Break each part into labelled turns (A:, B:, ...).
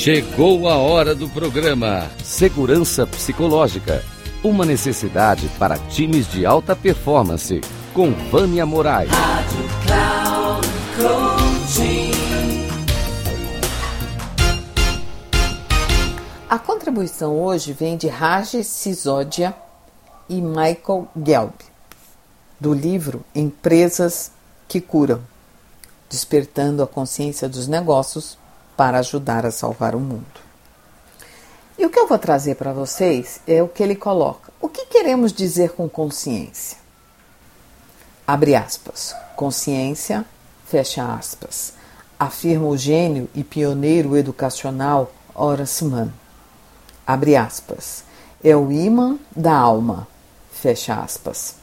A: Chegou a hora do programa Segurança Psicológica. Uma necessidade para times de alta performance. Com Vânia Moraes. Rádio Cloud Coaching.
B: A contribuição hoje vem de Raj Sisodia e Michael Gelb, do livro Empresas que Curam Despertando a Consciência dos Negócios para ajudar a salvar o mundo. E o que eu vou trazer para vocês é o que ele coloca. O que queremos dizer com consciência? Abre aspas. Consciência, fecha aspas. Afirma o gênio e pioneiro educacional Horace Mann. Abre aspas. É o imã da alma. Fecha aspas.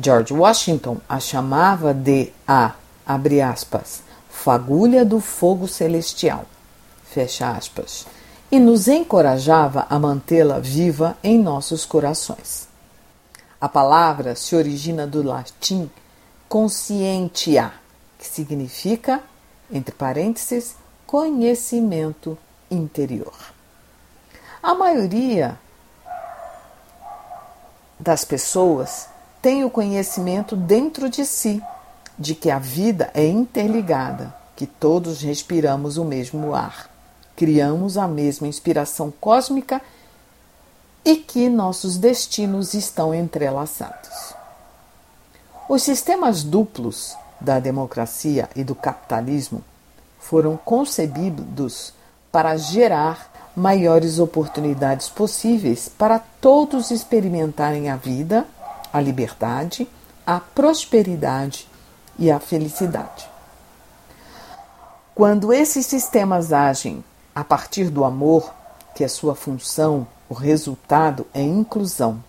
B: George Washington a chamava de a, abre aspas, fagulha do fogo celestial, fecha aspas, e nos encorajava a mantê-la viva em nossos corações. A palavra se origina do latim conscientia, que significa, entre parênteses, conhecimento interior. A maioria das pessoas tem o conhecimento dentro de si de que a vida é interligada, que todos respiramos o mesmo ar, criamos a mesma inspiração cósmica e que nossos destinos estão entrelaçados. Os sistemas duplos da democracia e do capitalismo foram concebidos para gerar maiores oportunidades possíveis para todos experimentarem a vida, a liberdade, a prosperidade e a felicidade. Quando esses sistemas agem a partir do amor, que é sua função, o resultado é inclusão,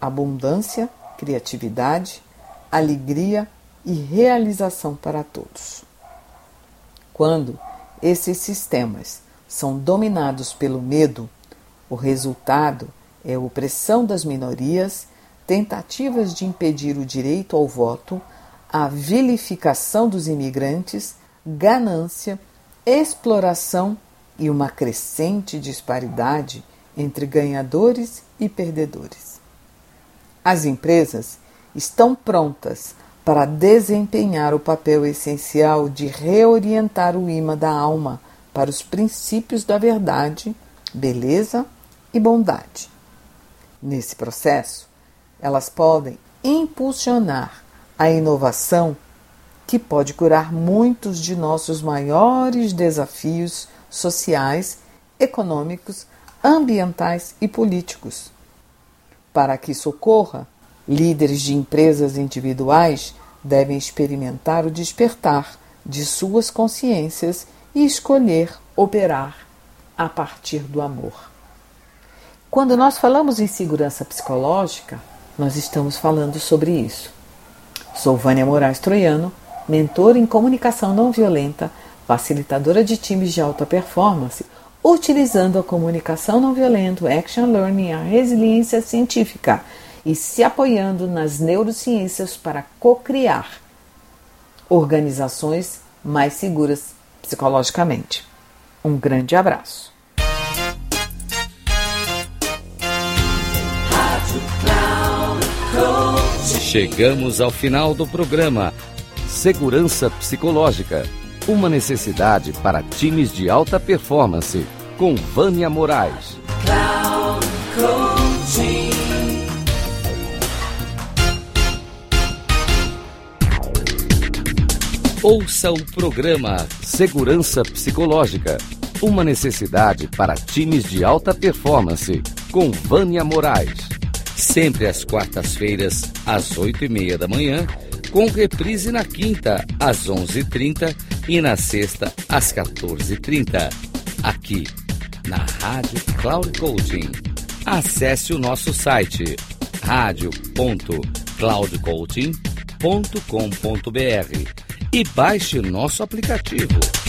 B: abundância, criatividade, alegria e realização para todos. Quando esses sistemas são dominados pelo medo, o resultado é opressão das minorias, tentativas de impedir o direito ao voto, a vilificação dos imigrantes, ganância, exploração e uma crescente disparidade entre ganhadores e perdedores. As empresas estão prontas para desempenhar o papel essencial de reorientar o imã da alma para os princípios da verdade, beleza e bondade. Nesse processo, elas podem impulsionar a inovação que pode curar muitos de nossos maiores desafios sociais, econômicos, ambientais e políticos. Para que isso ocorra, líderes de empresas individuais devem experimentar o despertar de suas consciências e escolher operar a partir do amor. Quando nós falamos em segurança psicológica, nós estamos falando sobre isso. Sou Vânia Moraes Troiano, mentora em comunicação não violenta, facilitadora de times de alta performance, utilizando a comunicação não violenta, o action learning, a resiliência científica e se apoiando nas neurociências para co-criar organizações mais seguras psicologicamente. Um grande abraço.
A: Chegamos ao final do programa Segurança Psicológica. Uma necessidade para times de alta performance. Com Vânia Moraes. Ouça o programa Segurança Psicológica. Uma necessidade para times de alta performance. Com Vânia Moraes. Sempre às quartas-feiras, às oito e meia da manhã, com reprise na quinta, às onze e trinta e na sexta, às 14h30. Aqui, na Rádio Cloud Coaching. Acesse o nosso site radio.cloudcoaching.com.br e baixe nosso aplicativo.